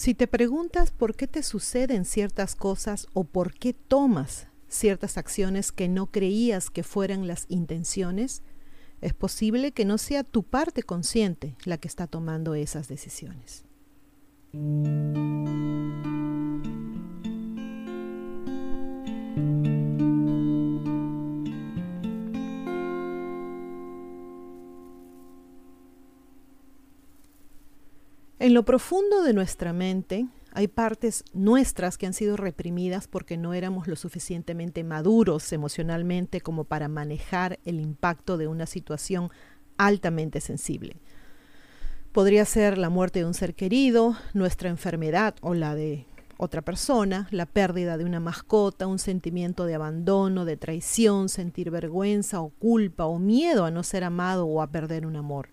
Si te preguntas por qué te suceden ciertas cosas o por qué tomas ciertas acciones que no creías que fueran las intenciones, es posible que no sea tu parte consciente la que está tomando esas decisiones. En lo profundo de nuestra mente hay partes nuestras que han sido reprimidas porque no éramos lo suficientemente maduros emocionalmente como para manejar el impacto de una situación altamente sensible. Podría ser la muerte de un ser querido, nuestra enfermedad o la de otra persona, la pérdida de una mascota, un sentimiento de abandono, de traición, sentir vergüenza o culpa o miedo a no ser amado o a perder un amor.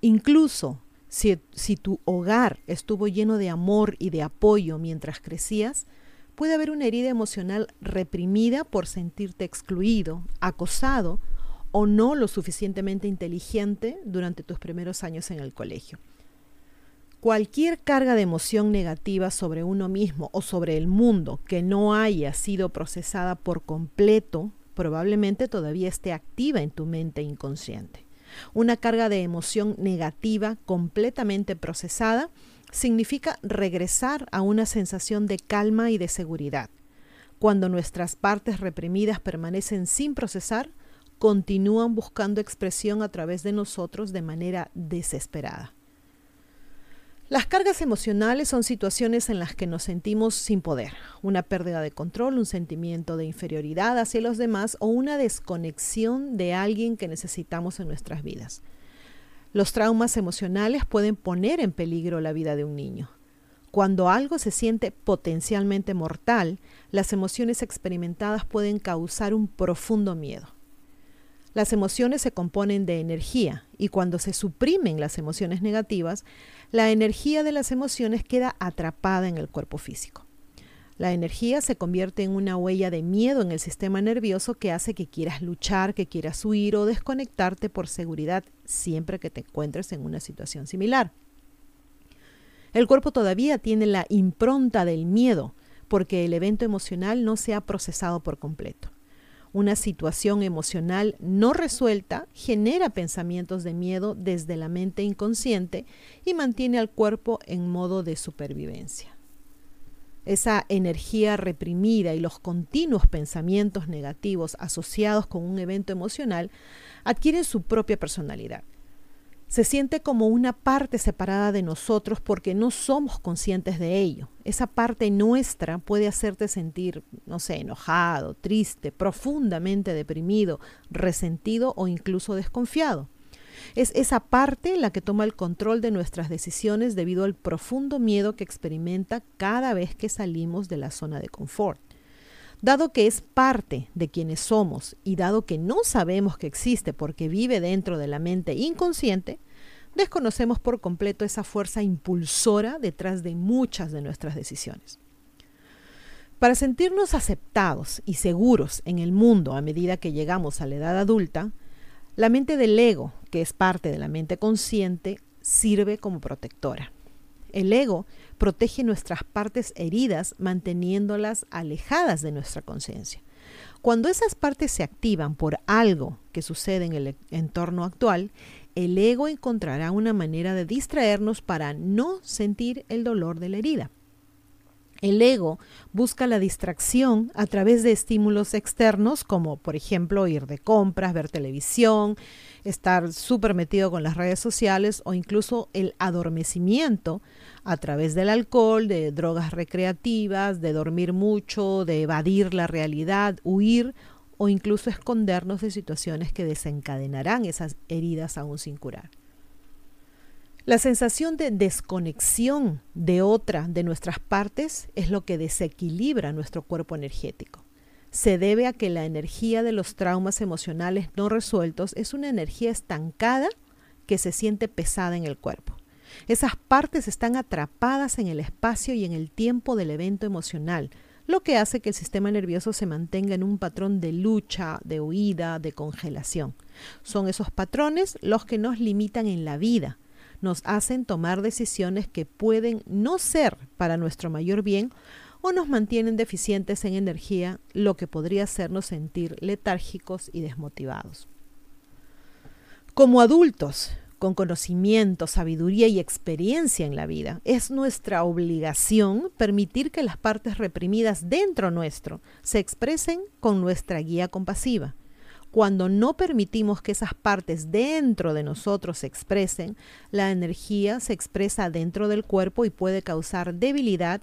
Incluso si, tu hogar estuvo lleno de amor y de apoyo mientras crecías, puede haber una herida emocional reprimida por sentirte excluido, acosado o no lo suficientemente inteligente durante tus primeros años en el colegio. Cualquier carga de emoción negativa sobre uno mismo o sobre el mundo que no haya sido procesada por completo probablemente todavía esté activa en tu mente inconsciente. Una carga de emoción negativa completamente procesada significa regresar a una sensación de calma y de seguridad. Cuando nuestras partes reprimidas permanecen sin procesar, continúan buscando expresión a través de nosotros de manera desesperada. Las cargas emocionales son situaciones en las que nos sentimos sin poder, una pérdida de control, un sentimiento de inferioridad hacia los demás o una desconexión de alguien que necesitamos en nuestras vidas. Los traumas emocionales pueden poner en peligro la vida de un niño. Cuando algo se siente potencialmente mortal, las emociones experimentadas pueden causar un profundo miedo. Las emociones se componen de energía y cuando se suprimen las emociones negativas, la energía de las emociones queda atrapada en el cuerpo físico. La energía se convierte en una huella de miedo en el sistema nervioso que hace que quieras luchar, que quieras huir o desconectarte por seguridad siempre que te encuentres en una situación similar. El cuerpo todavía tiene la impronta del miedo porque el evento emocional no se ha procesado por completo. Una situación emocional no resuelta genera pensamientos de miedo desde la mente inconsciente y mantiene al cuerpo en modo de supervivencia. Esa energía reprimida y los continuos pensamientos negativos asociados con un evento emocional adquieren su propia personalidad se siente como una parte separada de nosotros porque no somos conscientes de ello. Esa parte nuestra puede hacerte sentir, no sé, enojado, triste, profundamente deprimido, resentido o incluso desconfiado. Es esa parte la que toma el control de nuestras decisiones debido al profundo miedo que experimenta cada vez que salimos de la zona de confort. Dado que es parte de quienes somos y dado que no sabemos que existe porque vive dentro de la mente inconsciente, desconocemos por completo esa fuerza impulsora detrás de muchas de nuestras decisiones. Para sentirnos aceptados y seguros en el mundo a medida que llegamos a la edad adulta, la mente del ego, que es parte de la mente consciente, sirve como protectora. El ego protege nuestras partes heridas manteniéndolas alejadas de nuestra conciencia. Cuando esas partes se activan por algo que sucede en el entorno actual, el ego encontrará una manera de distraernos para no sentir el dolor de la herida. El ego busca la distracción a través de estímulos externos como por ejemplo ir de compras, ver televisión, estar súper metido con las redes sociales o incluso el adormecimiento a través del alcohol, de drogas recreativas, de dormir mucho, de evadir la realidad, huir o incluso escondernos de situaciones que desencadenarán esas heridas aún sin curar. La sensación de desconexión de otra de nuestras partes es lo que desequilibra nuestro cuerpo energético. Se debe a que la energía de los traumas emocionales no resueltos es una energía estancada que se siente pesada en el cuerpo. Esas partes están atrapadas en el espacio y en el tiempo del evento emocional, lo que hace que el sistema nervioso se mantenga en un patrón de lucha, de huida, de congelación. Son esos patrones los que nos limitan en la vida, nos hacen tomar decisiones que pueden no ser para nuestro mayor bien o nos mantienen deficientes en energía, lo que podría hacernos sentir letárgicos y desmotivados. Como adultos, con conocimiento, sabiduría y experiencia en la vida, es nuestra obligación permitir que las partes reprimidas dentro nuestro se expresen con nuestra guía compasiva. Cuando no permitimos que esas partes dentro de nosotros se expresen, la energía se expresa dentro del cuerpo y puede causar debilidad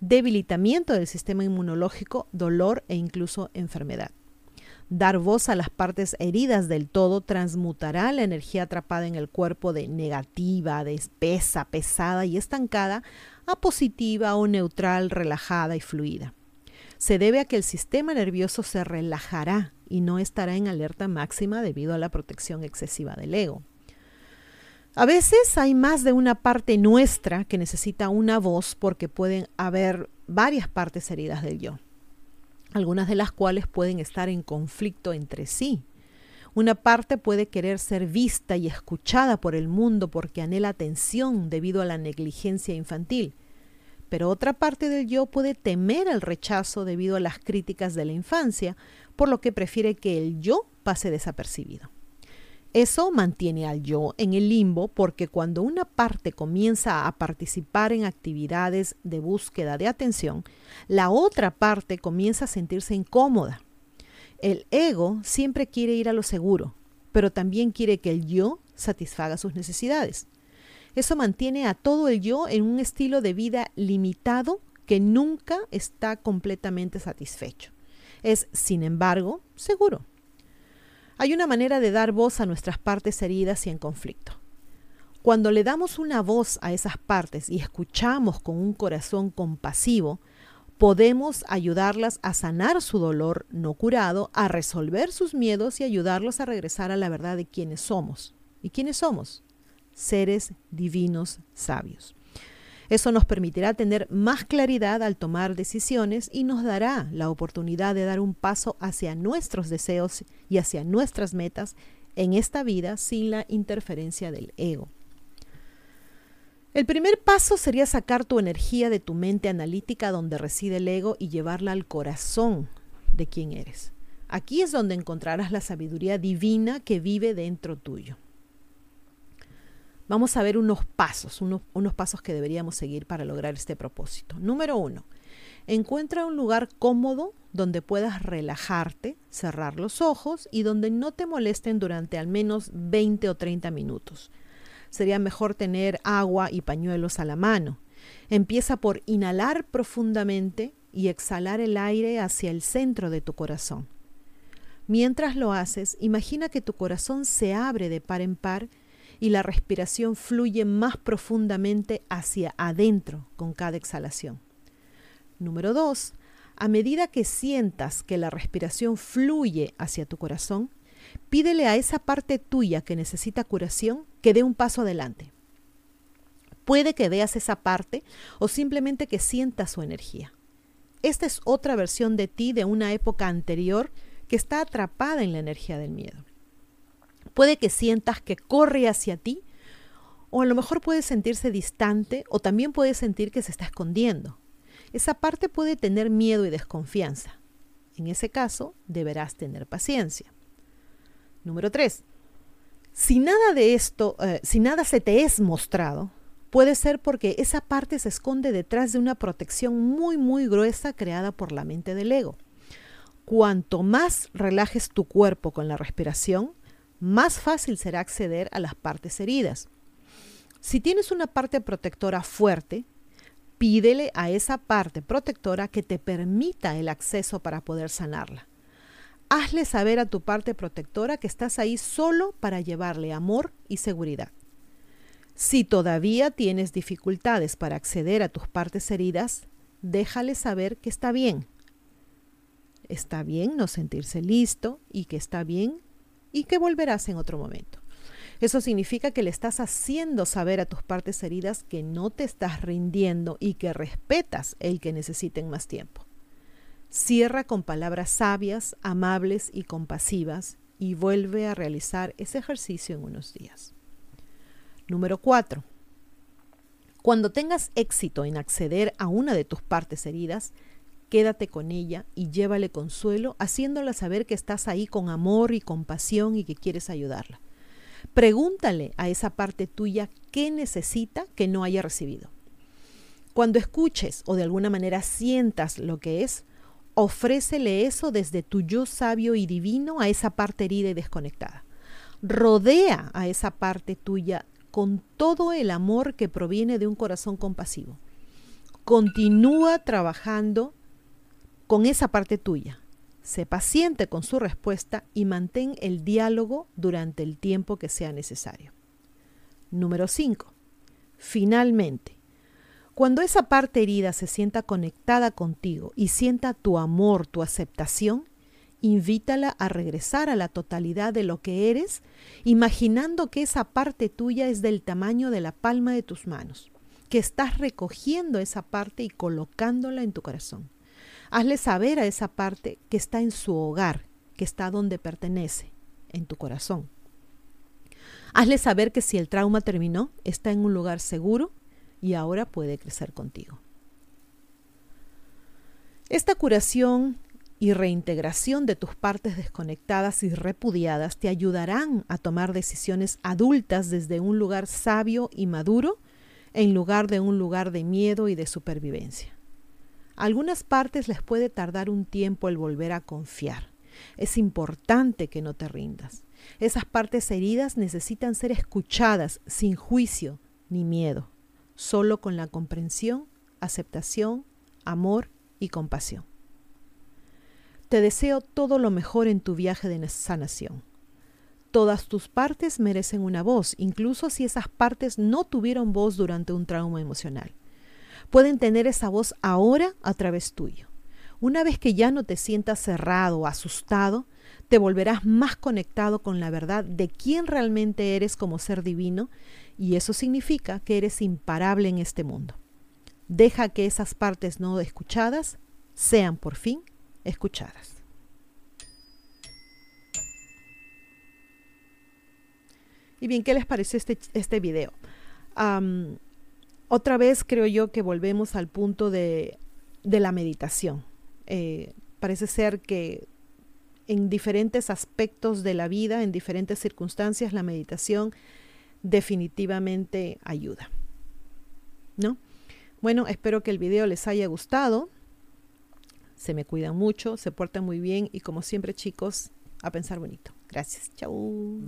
debilitamiento del sistema inmunológico, dolor e incluso enfermedad. Dar voz a las partes heridas del todo transmutará la energía atrapada en el cuerpo de negativa, de espesa, pesada y estancada a positiva o neutral, relajada y fluida. Se debe a que el sistema nervioso se relajará y no estará en alerta máxima debido a la protección excesiva del ego. A veces hay más de una parte nuestra que necesita una voz porque pueden haber varias partes heridas del yo, algunas de las cuales pueden estar en conflicto entre sí. Una parte puede querer ser vista y escuchada por el mundo porque anhela atención debido a la negligencia infantil, pero otra parte del yo puede temer el rechazo debido a las críticas de la infancia, por lo que prefiere que el yo pase desapercibido. Eso mantiene al yo en el limbo porque cuando una parte comienza a participar en actividades de búsqueda de atención, la otra parte comienza a sentirse incómoda. El ego siempre quiere ir a lo seguro, pero también quiere que el yo satisfaga sus necesidades. Eso mantiene a todo el yo en un estilo de vida limitado que nunca está completamente satisfecho. Es, sin embargo, seguro. Hay una manera de dar voz a nuestras partes heridas y en conflicto. Cuando le damos una voz a esas partes y escuchamos con un corazón compasivo, podemos ayudarlas a sanar su dolor no curado, a resolver sus miedos y ayudarlos a regresar a la verdad de quiénes somos. ¿Y quiénes somos? Seres divinos sabios. Eso nos permitirá tener más claridad al tomar decisiones y nos dará la oportunidad de dar un paso hacia nuestros deseos y hacia nuestras metas en esta vida sin la interferencia del ego. El primer paso sería sacar tu energía de tu mente analítica donde reside el ego y llevarla al corazón de quien eres. Aquí es donde encontrarás la sabiduría divina que vive dentro tuyo. Vamos a ver unos pasos, unos, pasos que deberíamos seguir para lograr este propósito. Número uno, encuentra un lugar cómodo donde puedas relajarte, cerrar los ojos y donde no te molesten durante al menos 20 o 30 minutos. Sería mejor tener agua y pañuelos a la mano. Empieza por inhalar profundamente y exhalar el aire hacia el centro de tu corazón. Mientras lo haces, imagina que tu corazón se abre de par en par y la respiración fluye más profundamente hacia adentro con cada exhalación. Número dos, a medida que sientas que la respiración fluye hacia tu corazón, pídele a esa parte tuya que necesita curación que dé un paso adelante. Puede que veas esa parte o simplemente que sientas su energía. Esta es otra versión de ti de una época anterior que está atrapada en la energía del miedo. Puede que sientas que corre hacia ti o a lo mejor puede sentirse distante o también puede sentir que se está escondiendo. Esa parte puede tener miedo y desconfianza. En ese caso, deberás tener paciencia. Número 3. Si nada de esto, eh, si nada se te es mostrado, puede ser porque esa parte se esconde detrás de una protección muy, muy gruesa creada por la mente del ego. Cuanto más relajes tu cuerpo con la respiración, más fácil será acceder a las partes heridas. Si tienes una parte protectora fuerte, pídele a esa parte protectora que te permita el acceso para poder sanarla. Hazle saber a tu parte protectora que estás ahí solo para llevarle amor y seguridad. Si todavía tienes dificultades para acceder a tus partes heridas, déjale saber que está bien. Está bien no sentirse listo y que está bien y que volverás en otro momento. Eso significa que le estás haciendo saber a tus partes heridas que no te estás rindiendo y que respetas el que necesiten más tiempo. Cierra con palabras sabias, amables y compasivas y vuelve a realizar ese ejercicio en unos días. Número 4. Cuando tengas éxito en acceder a una de tus partes heridas, quédate con ella y llévale consuelo, haciéndola saber que estás ahí con amor y compasión y que quieres ayudarla. Pregúntale a esa parte tuya qué necesita que no haya recibido. Cuando escuches o de alguna manera sientas lo que es, ofrécele eso desde tu yo sabio y divino a esa parte herida y desconectada. Rodea a esa parte tuya con todo el amor que proviene de un corazón compasivo. Continúa trabajando con esa parte tuya. Sé paciente con su respuesta y mantén el diálogo durante el tiempo que sea necesario. Número 5. Finalmente, cuando esa parte herida se sienta conectada contigo y sienta tu amor, tu aceptación, invítala a regresar a la totalidad de lo que eres, imaginando que esa parte tuya es del tamaño de la palma de tus manos, que estás recogiendo esa parte y colocándola en tu corazón. Hazle saber a esa parte que está en su hogar, que está donde pertenece, en tu corazón. Hazle saber que si el trauma terminó, está en un lugar seguro y ahora puede crecer contigo. Esta curación y reintegración de tus partes desconectadas y repudiadas te ayudarán a tomar decisiones adultas desde un lugar sabio y maduro en lugar de un lugar de miedo y de supervivencia. Algunas partes les puede tardar un tiempo el volver a confiar. Es importante que no te rindas. Esas partes heridas necesitan ser escuchadas sin juicio ni miedo, solo con la comprensión, aceptación, amor y compasión. Te deseo todo lo mejor en tu viaje de sanación. Todas tus partes merecen una voz, incluso si esas partes no tuvieron voz durante un trauma emocional. Pueden tener esa voz ahora a través tuyo. Una vez que ya no te sientas cerrado o asustado, te volverás más conectado con la verdad de quién realmente eres como ser divino y eso significa que eres imparable en este mundo. Deja que esas partes no escuchadas sean por fin escuchadas. Y bien, ¿qué les pareció este, este video? Otra vez creo yo que volvemos al punto de, de la meditación. Eh, parece ser que en diferentes aspectos de la vida, en diferentes circunstancias, la meditación definitivamente ayuda. ¿No? Bueno, espero que el video les haya gustado se me cuidan mucho, se portan muy bien y como siempre chicos, a pensar bonito. Gracias. Chau.